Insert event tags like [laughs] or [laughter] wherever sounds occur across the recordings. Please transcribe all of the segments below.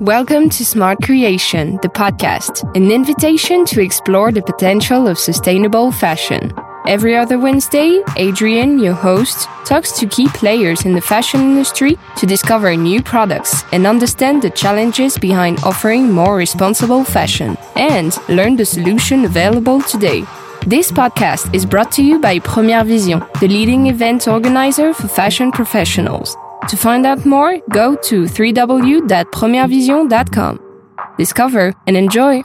Welcome to Smart Creation, the podcast, an invitation to explore the potential of sustainable fashion. Every other Wednesday, Adrian, your host, talks to key players in the fashion industry to discover new products and understand the challenges behind offering more responsible fashion and learn the solution available today. This podcast is brought to you by Première Vision, the leading event organizer for fashion professionals. To find out more, go to www.premierevision.com. Discover and enjoy.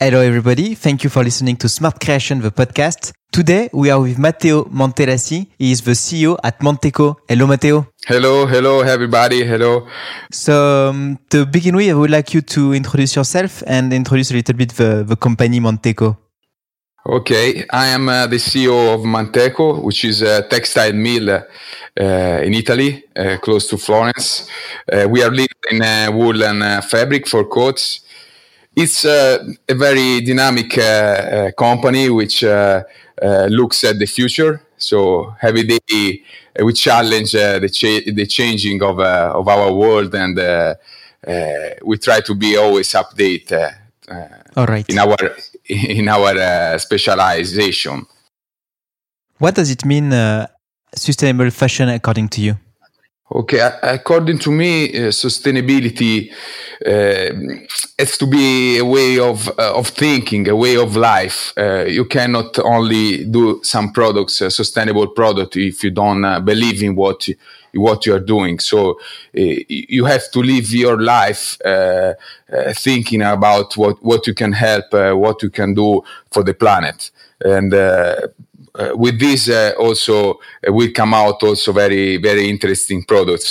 Hello, everybody. Thank you for listening to Smart Creation, the podcast. Today, we are with Matteo Mantellassi. He is the CEO at Manteco. Hello, Matteo. Hello, hello, everybody. Hello. So, um, to begin with, I would like you to introduce yourself and introduce a little bit the, the company Manteco. Okay, I am uh, the CEO of Manteco, which is a textile mill uh, in Italy, uh, close to Florence. Uh, we are leading in uh, wool and uh, fabric for coats. It's a very dynamic company which looks at the future. So every day we challenge the, cha- the changing of, of our world and we try to be always update All right. in our [laughs] in our uh, specialization. What does it mean, uh, sustainable fashion, according to you? Okay, according to me, uh, sustainability uh, has to be a way of uh, of thinking, a way of life. Uh, you cannot only do some products, sustainable product, if you don't believe in what what you are doing. So uh, you have to live your life thinking about what what you can help, what you can do for the planet, and uh, with this uh, also uh, will come out also very very interesting products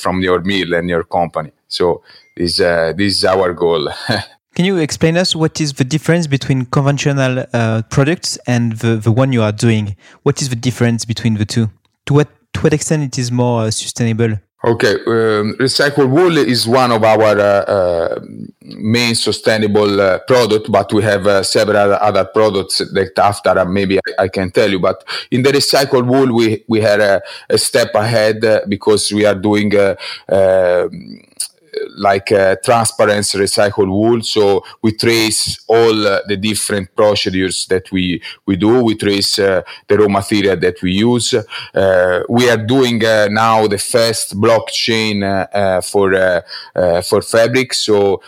from your mill and your company. So this this is our goal. [laughs] Can you explain us what is the difference between conventional uh, products and the, the one you are doing? What is the difference between the two? To what to what extent it is more uh, sustainable? Okay, um, recycled wool is one of our uh, uh, main sustainable uh, product, but we have uh, several other products that after maybe I, I, can tell you. But in the recycled wool, we we had a, step ahead uh, because we are doing uh, um, like uh, transparent recycled wool. So we trace all uh, the different procedures that we we do. We trace uh, the raw material that we use. Uh, we are doing uh, now the first blockchain uh, for for fabric. So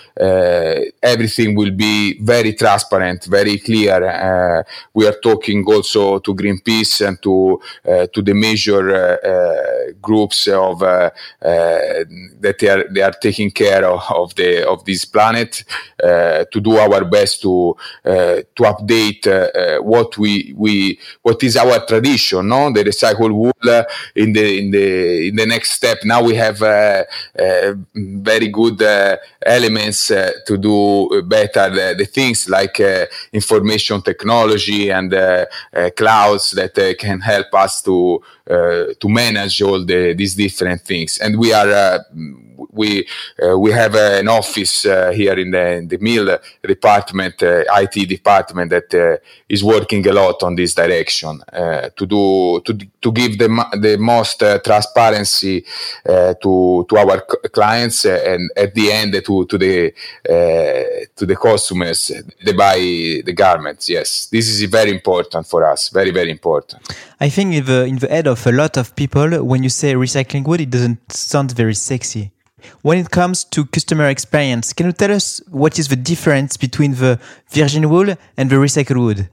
everything will be very transparent, very clear. we are talking also to Greenpeace and to to the major groups of that they are they are taking taking care of, of the of this planet uh, to do our best to uh, to update uh, uh what we we what is our tradition no? The recycled wool uh, in the in the in the next step. Now we have uh, very good elements to do better the, the things like information technology and clouds that can help us to to manage all the, these different things. And we are we uh, we have an office uh, here in the, in the mill department, uh, IT department that uh, is working a lot on this direction uh, to do to to give the the most uh, transparency to to our clients and at the end to to the to the customers they buy the garments. Yes, this is very important for us. Very very important. I think in the in the head of a lot of people, when you say recycling wool, it doesn't sound very sexy. When it comes to customer experience, can you tell us what is the difference between the virgin wool and the recycled wool?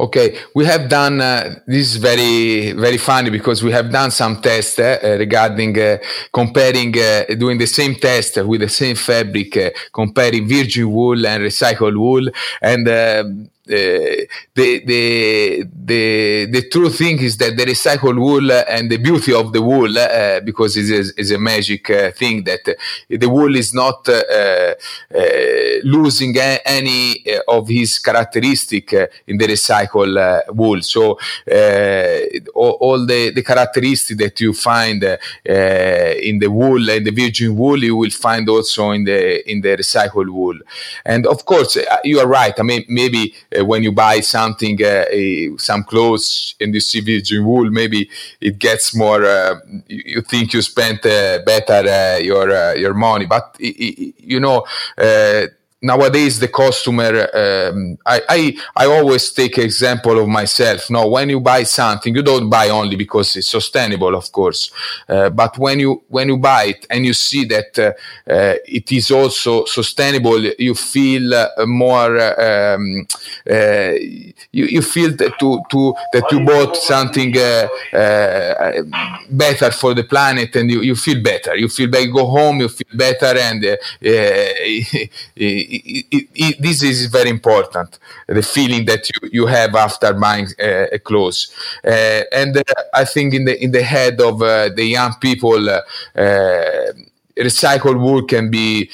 Okay, we have done uh, this is very very funny because we have done some tests uh, regarding uh, comparing uh, doing the same test with the same fabric uh, comparing virgin wool and recycled wool and um, the, the the the true thing is that the recycled wool and the beauty of the wool, uh, because it is, is a magic uh, thing that the wool is not uh, uh losing any uh, of his characteristic uh, in the recycled wool. So all, all, the, the characteristics that you find in the wool and the virgin wool, you will find also in the in the recycled wool. And of course, you are right. I mean, maybe Uh, when you buy something, uh, a, some clothes, in you see virgin wool, maybe it gets more. Uh, you think you spent better your your money, but you know nowadays the customer um, I, I i always take example of myself. No when you buy something you don't buy only because it's sustainable of course uh, but when you when you buy it and you see that uh, uh, it is also sustainable you feel uh, more um, uh, you, you feel that to, to that you bought something uh, better for the planet and you, you feel better. You feel better you go home you feel better and [laughs] it, it, this is very important the feeling that you, you have after buying uh, a clothes. Uh, and uh, i think in the in the head of uh, the young people uh, recycled wool can be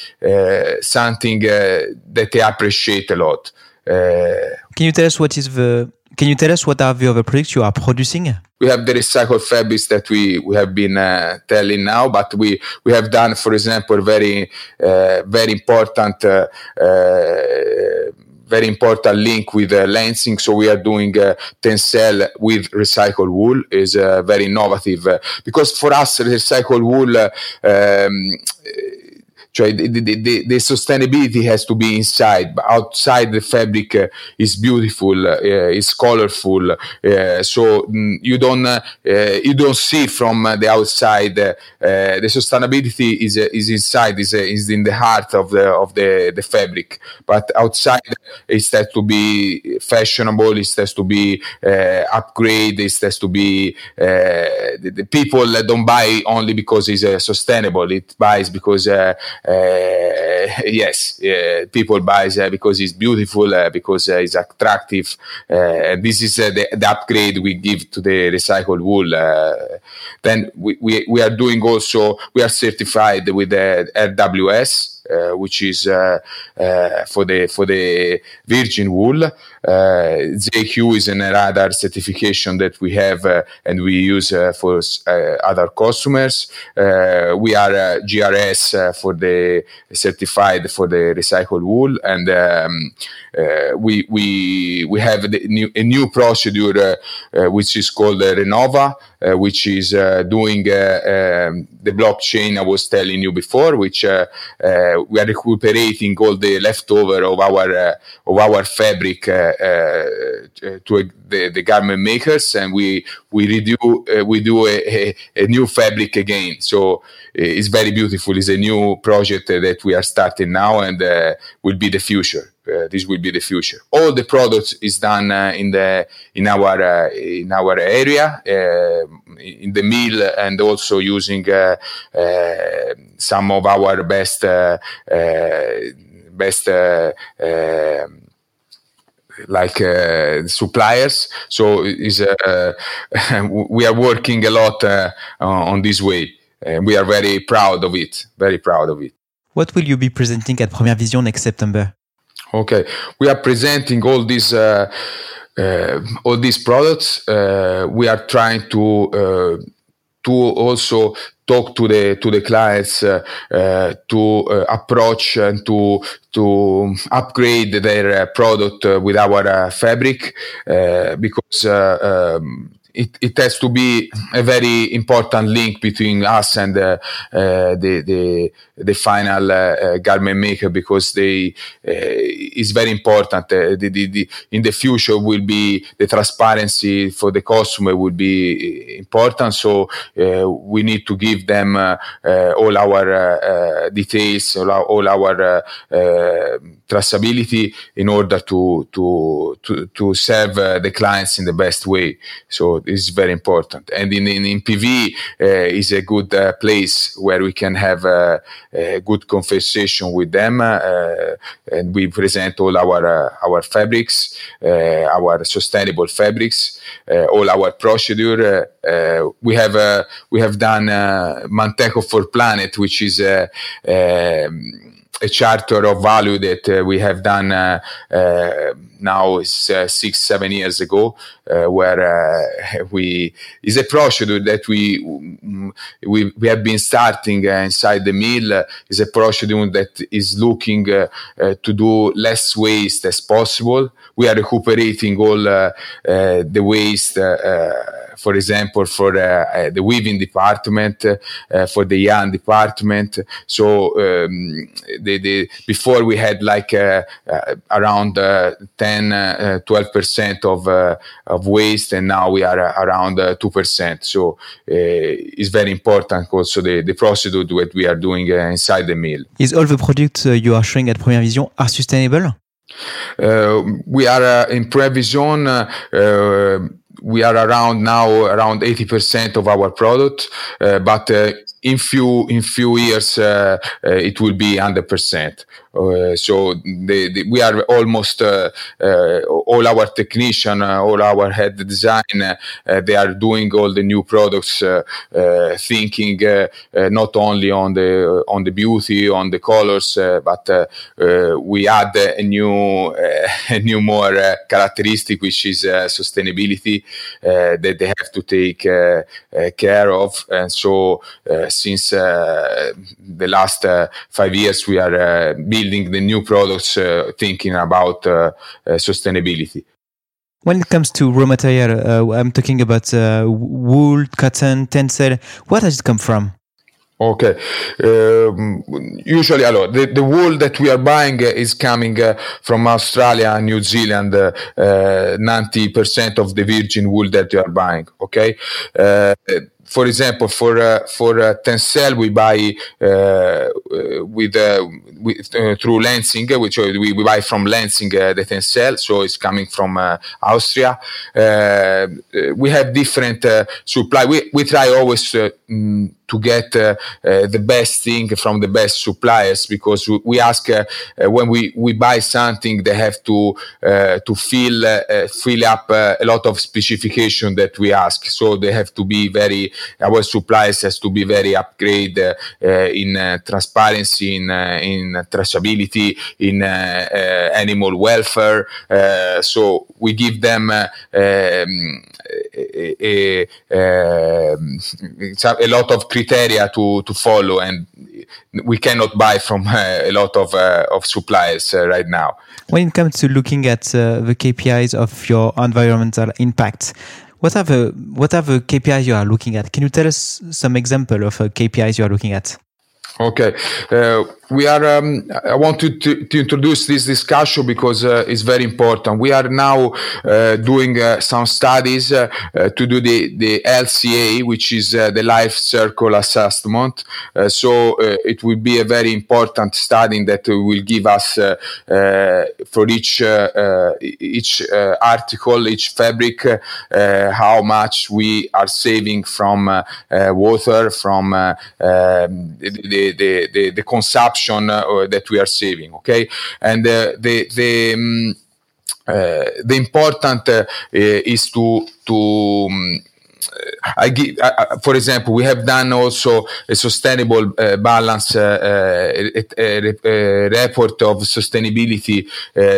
something that they appreciate a lot. Can you tell us what is the can you tell us what are the other products you are producing we have the recycled fabrics that we, we have been uh, telling now, but we, we have done, for example, very uh, very important uh, uh very important link with uh. So we are doing uh, Tencel with recycled wool is uh, very innovative uh, because for us recycled wool. Um, cioè the, the, the, the, sustainability has to be inside but outside the fabric uh, is beautiful uh, is colorful uh, so mm, you don't uh, you don't see from the outside uh, the sustainability is uh, is inside is is in the heart of the of the the fabric. But outside it has to be fashionable it has to be upgrade it has to be the, the, people don't buy only because it's sustainable. It buys because uh, Eh, [laughs] yes, uh, people buy it because it's beautiful, uh, because it's attractive. and this is the, the, upgrade we give to the recycled wool. then we, we, we, are doing also, we are certified with the RWS. Uh, which is uh, uh, for the for the virgin wool. ZQ is another certification that we have and we use for other customers. we are GRS for the certified for the recycled wool, and um, we we we have new, a new procedure which is called Renova. Uh, which is uh, doing uh, um, the blockchain I was telling you before, which we are recuperating all the leftover of our of our fabric to the, the garment makers, and we we redo we do a, a, a, new fabric again. So it's very beautiful. It's a new project that we are starting now, and will be the future. Uh, this will be the future. All the products is done uh, in the in our uh, in our area in the mill and also using some of our best best like uh, suppliers. So is uh, [laughs] we are working a lot uh, on this way. and we are very proud of it. Very proud of it. What will you be presenting at Première Vision next September? Okay, we are presenting all these uh, uh, all these products. Uh, we are trying to uh, to also talk to the to the clients uh, uh, to approach and to to upgrade their product with our fabric because. Um, it, it has to be a very important link between us and uh, uh, the, the the final uh, uh garment maker because they uh, is very important. Uh, the, the, the, in the future will be the transparency for the customer will be important. So we need to give them all our details, all our, all our traceability in order to to to, to serve the clients in the best way. So is very important. And in, in, in PV uh, is a good uh, place where we can have a, a good conversation with them, uh, and we present all our our fabrics, our sustainable fabrics, all our procedure. we have we have done Manteco for Planet, which is um, a charter of value that uh, we have done uh, uh, now is uh, six seven years ago uh, where uh, we is a procedure that we mm, we, we have been starting inside the mill is a procedure that is looking to do less waste as possible. We are recuperating all the waste for example, for uh, the weaving department, uh, for the yarn department. So um, the, the, before we had like uh, around 10, 12 percent of of waste, and now we are around two percent. So it's very important also the, the procedure that we are doing inside the mill. Is all the products you are showing at Première Vision are sustainable? Uh, we are uh, in Prevision. Uh, we are around now around 80% of our product, but in few in few years uh, uh, it will be 100%. Uh, so the, the, we are almost uh, uh, all our technician, uh, all our head design, they are doing all the new products, thinking not only on the on the beauty, on the colors, but we add a new [laughs] a new more characteristic, which is sustainability that they have to take care of, and so since uh, the last uh, five years, we are uh, building the new products, uh, thinking about uh, uh, sustainability. When it comes to raw material, I'm talking about wool, cotton, tencel. Where does it come from? Okay. Um, usually, allora, the, the wool that we are buying is coming uh, from Australia and New Zealand, uh, 90% of the virgin wool that you are buying. Okay. Uh, for example, for uh, for uh, Tencel, we buy uh, with, with through Lenzing, which we, we buy from Lenzing the Tencel, so it's coming from Austria. we have different supply. We we try always. Mm, to get uh, uh, the best thing from the best suppliers because we, ask uh, when we, we buy something they have to to fill fill up a lot of specification that we ask so they have to be very our suppliers has to be very upgrade in transparency in in traceability in animal welfare so we give them um, a, a, a, a, lot of criteria to, to follow, and we cannot buy from uh, a lot of, uh, of suppliers uh, right now. When it comes to looking at uh, the KPIs of your environmental impact, what are the what are the KPIs you are looking at? Can you tell us some example of uh, KPIs you are looking at? Okay, uh, we are. Um, I wanted to, to, introduce this discussion because uh, it's very important. We are now uh, doing uh, some studies uh, uh, to do the the LCA, which is the Life Cycle Assessment. so it will be a very important study that will give us for each each article, each fabric, how much we are saving from water, from um, the the, the, the, consumption uh, that we are saving. Okay, and uh, the the um, the important is to to um, I give, uh, for example, we have done also a sustainable uh, balance uh, a, a, report of sustainability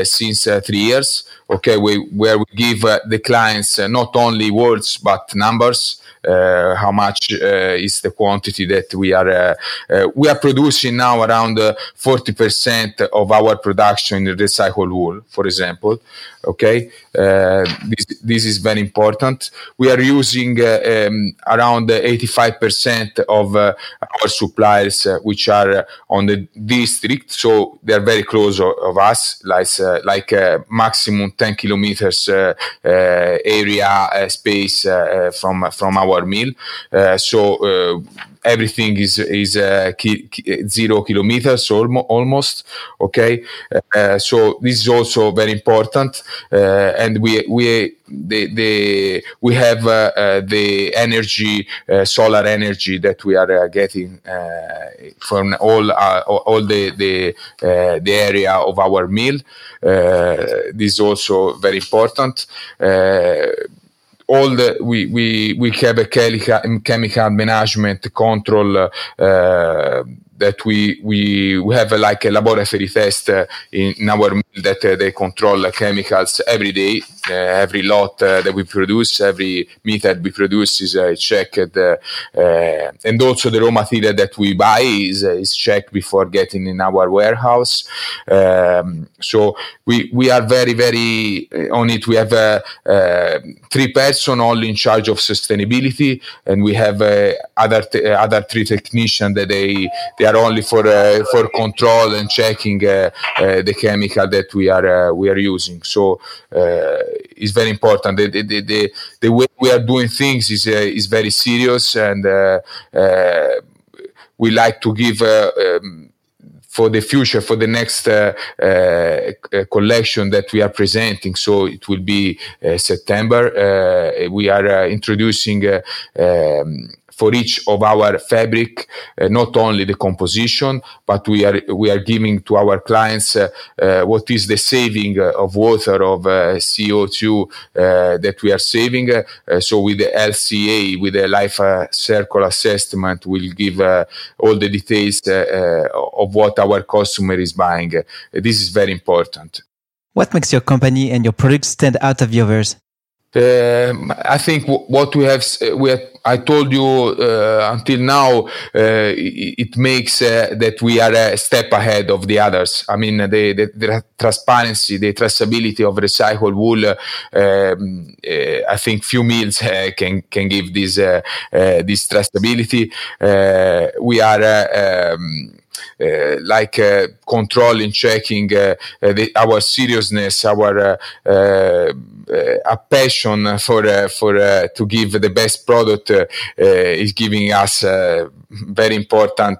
since three years. Okay, we, where we give uh, the clients uh, not only words but numbers. Uh, how much uh, is the quantity that we are uh, uh we are producing now around 40% of our production in recycled wool for example okay this, this is very important we are using um, around 85% of our suppliers which are on the district so they are very close of, of us like like maximum 10 kilometers uh, uh, area uh, space from from our mill. Uh, so uh, everything is is uh, ki- ki- zero kilometers almo- almost. Okay, uh, uh, so this is also very important, uh, and we we the, the we have the energy solar energy that we are getting from all all the the the area of our mill. this is also very important all the we we we have a chemical chemical management control uh, that we we we have like a laboratory test uh, in, in, our mill that uh, they control chemicals every day. Uh, every lot that we produce, every meat that we produce is checked, and also the raw material that we buy is is checked before getting in our warehouse. Um, so we we are very very on it. We have three person all in charge of sustainability, and we have other t- other three technicians that they they are only for uh, for control and checking uh, uh, the chemical that we are we are using. So it's very important. The, the, the, the, way we are doing things is is very serious, and we like to give. Um, for the future, for the next uh, uh, collection that we are presenting. So it will be uh, September. we are introducing um, for each of our fabric, uh, not only the composition, but we are we are giving to our clients uh, uh, what is the saving uh, of water of uh, CO2 uh, that we are saving. so with the LCA, with the life cycle assessment, we'll give all the details of what our customer is buying. this is very important. What makes your company and your products stand out of the others? Uh, I think w- what we have, we have, I told you uh, until now, uh, it, it, makes uh, that we are a step ahead of the others. I mean, the, the, the transparency, the traceability of recycled wool. Um, uh, I think few mills uh, can can give this this traceability. we are. Um, uh, Uh, like uh, controlling, checking uh, uh, the, our seriousness, our uh, a passion for for to give the best product is giving us very important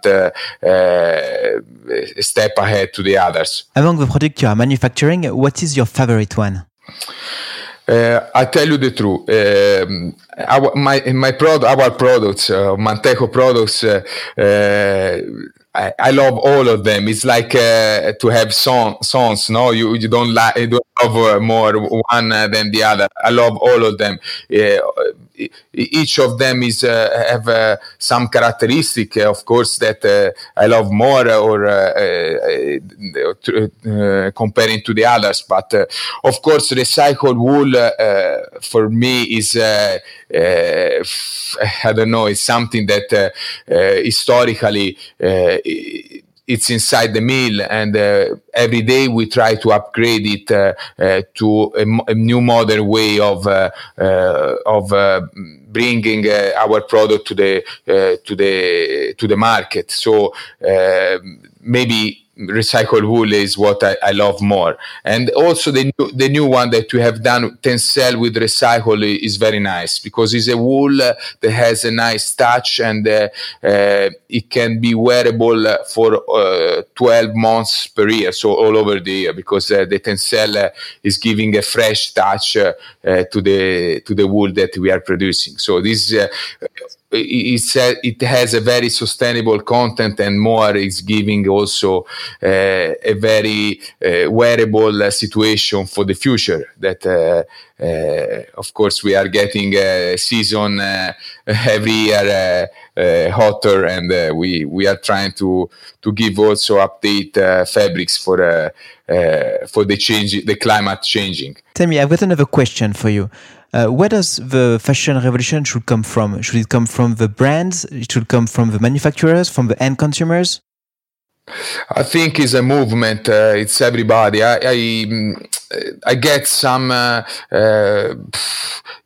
step ahead to the others. Among the products you are manufacturing, what is your favorite one? Uh, I tell you the truth. Uh, our, my my product, our products, uh, Manteco products. I, I, love all of them. It's like uh, to have song, songs. No, you you don't like you don't love uh, more one uh, than the other. I love all of them. each of them is uh, have uh, some characteristic, of course, that uh, I love more or comparing to the others. But of course, recycled wool for me is. Uh, I don't know, it's something that uh, uh, historically it's inside the mill and uh, every day we try to upgrade it uh, uh, to a, a, new modern way of of bringing our product to the to the to the market. So maybe recycled wool is what I, I, love more. And also the new, the new one that we have done, Tencel with recycle is very nice because it's a wool that has a nice touch and uh, uh, it can be wearable for uh, 12 months per year, so all over the year because uh, the Tencel uh, is giving a fresh touch uh, to the to the wool that we are producing. So this it has a very sustainable content and more is giving also uh, a very uh, wearable uh, situation for the future that uh, of course we are getting a season [laughs] every year hotter and we we are trying to to give also update fabrics for for the change the climate changing. Tell me i've got another question for you uh, where does the fashion revolution should come from? Should it come from the brands? It should come from the manufacturers, from the end consumers? I think it's a movement. Uh, it's everybody. I, I, mm, I get some, uh, uh,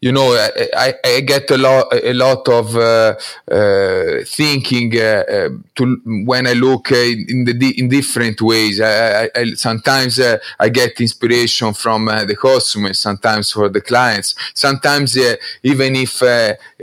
you know, I, I, get a lot, a lot of uh, uh, thinking uh, to when I look in the in different ways. I, I, sometimes I get inspiration from the customers, sometimes for the clients. Sometimes even if [laughs]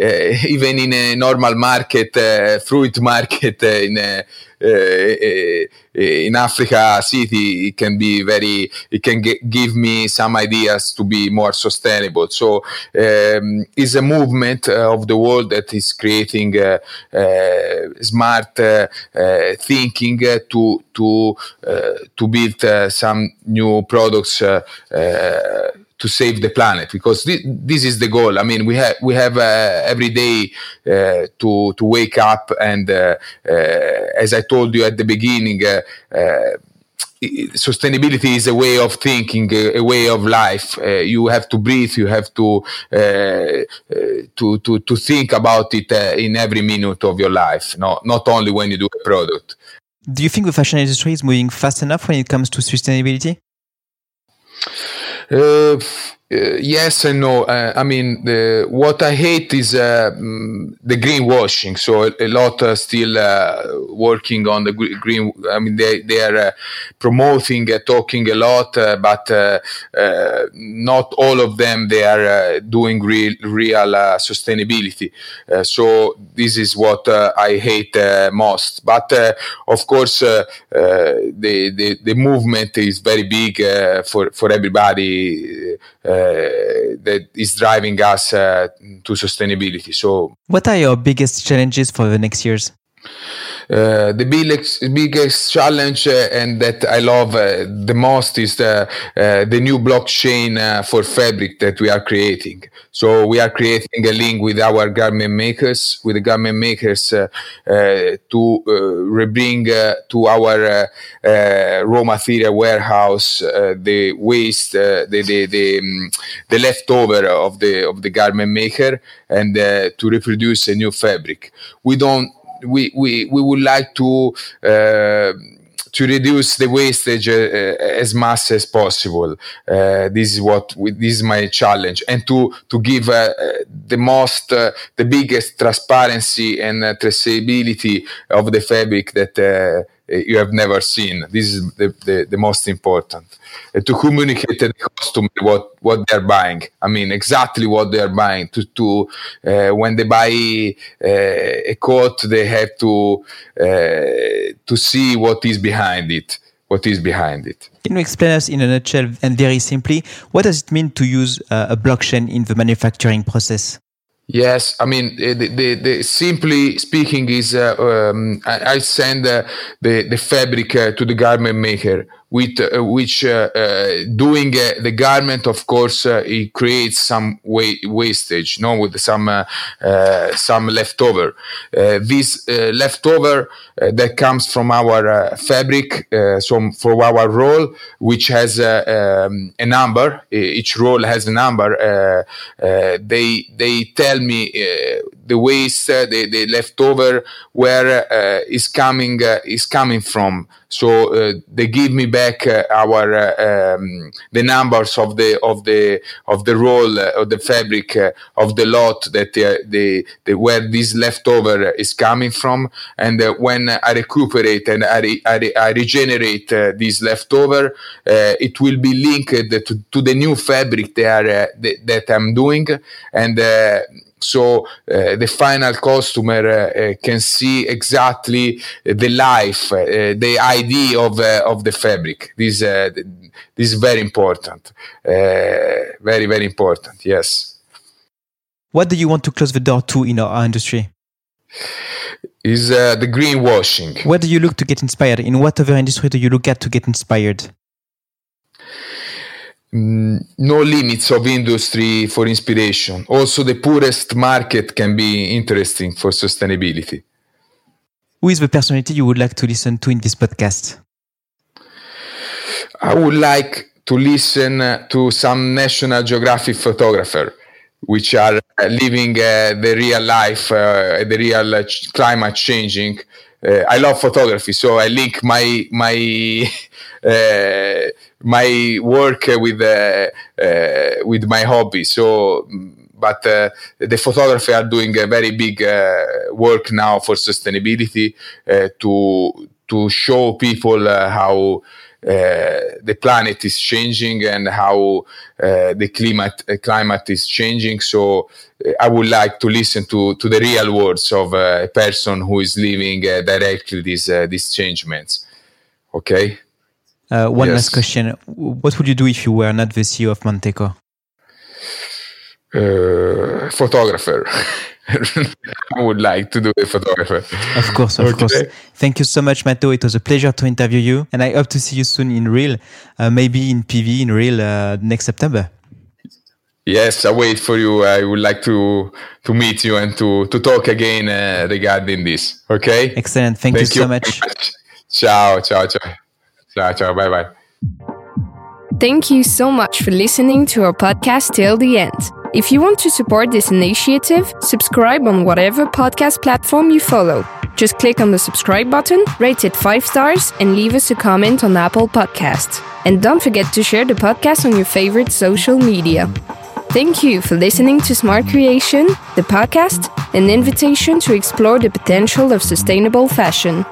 even in a normal market, fruit market in Eh, eh, in Africa city, it can be very, it can get, give me some ideas to be more sustainable. So um, it's a movement uh, of the world that is creating uh, uh, smart uh, uh, thinking uh, to to to build some new products to save the planet because this, this is the goal. I mean, we have we have uh, every day uh, to to wake up and uh, uh, as I told you at the beginning. Sustainability is a way of thinking, a, a way of life. you have to breathe. You have to to to to think about it in every minute of your life. No, not only when you do a product. Do you think the fashion industry is moving fast enough when it comes to sustainability? Uh, uh, yes and no. Uh, I mean, the, what I hate is uh, mm, the greenwashing. So a, a lot are still uh, working on the green. I mean, they they are uh, promoting, uh, talking a lot, but not all of them. They are doing real real sustainability. so this is what I hate most. But of course, the, the the movement is very big for for everybody. Uh, that is driving us uh, to sustainability. So, what are your biggest challenges for the next years? Uh, the biggest, biggest challenge uh, and that I love uh, the most is the, uh, the new blockchain uh, for fabric that we are creating. So we are creating a link with our garment makers, with the garment makers to rebring to our raw material warehouse the waste, the the the, um, the, leftover of the of the garment maker, and to reproduce a new fabric. We don't we, we, we would like to uh, to reduce the wastage uh, as much as possible. Uh, this is what we, this is my challenge, and to to give uh, the most, uh, the biggest transparency and uh, traceability of the fabric that uh, Eh, you have never seen. This is the, the, the most important. Eh, to communicate to the customer what, what they're buying. I mean, exactly what they're buying. To, to eh, when they buy a coat, they have to to see what is behind it what is behind it. Can you explain us in a nutshell and very simply what does it mean to use uh, a blockchain in the manufacturing process? Yes, I mean the, the, the simply speaking is uh, um, I, I, send uh, the the fabric uh, to the garment maker with uh, which uh, uh, doing the garment of course it creates some wa- wastage no with some some leftover. This leftover that comes from our fabric so for our roll which has um, a number. Each roll has a number. They they tell me the waste, uh, the, the leftover, where uh, is coming uh, is coming from. So uh, they give me back uh, our uh, um, the numbers of the of the of the roll of the fabric of the lot that the, the, where this leftover is coming from, and when I recuperate and I, re, I, re, I regenerate this leftover, it will be linked to, to the new fabric that, that I'm doing, and so uh, the final customer uh, can see exactly the life, the idea of of the fabric. This this is very important, very very important. Yes. What do you want to close the door to in our industry? Is uh, the greenwashing. Where do you look to get inspired? In what other industry do you look at to get inspired? Mm, no limits of industry for inspiration. Also, the poorest market can be interesting for sustainability. Who is the personality you would like to listen to in this podcast? I would like to listen to some National Geographic photographer, which are living uh, the real life, uh, the real uh, climate changing. Uh, I love photography, so I link my my [laughs] uh, my work with uh, uh, with my hobby. So but uh, the photography are doing a very big uh, work now for sustainability uh, to to show people how the planet is changing and how the climate climate is changing. So I would like to listen to to the real words of a person who is living directly these these changements. Okay. Uh, one yes. last question. What would you do if you were not the CEO of Manteco? Uh, photographer. [laughs] I would like to do a photographer. Of course, of okay. course. Thank you so much, Matteo. It was a pleasure to interview you, and I hope to see you soon in real, uh, maybe in PV in real uh, next September. Yes, I wait for you. I would like to to meet you and to to talk again uh, regarding this. Okay. Excellent. Thank, Thank you, you so much. much. Ciao, ciao, ciao, ciao, ciao. Bye, bye. Thank you so much for listening to our podcast till the end. If you want to support this initiative, subscribe on whatever podcast platform you follow. Just click on the subscribe button, rate it 5 stars, and leave us a comment on Apple Podcasts. And don't forget to share the podcast on your favorite social media. Thank you for listening to Smart Creation, the podcast, an invitation to explore the potential of sustainable fashion.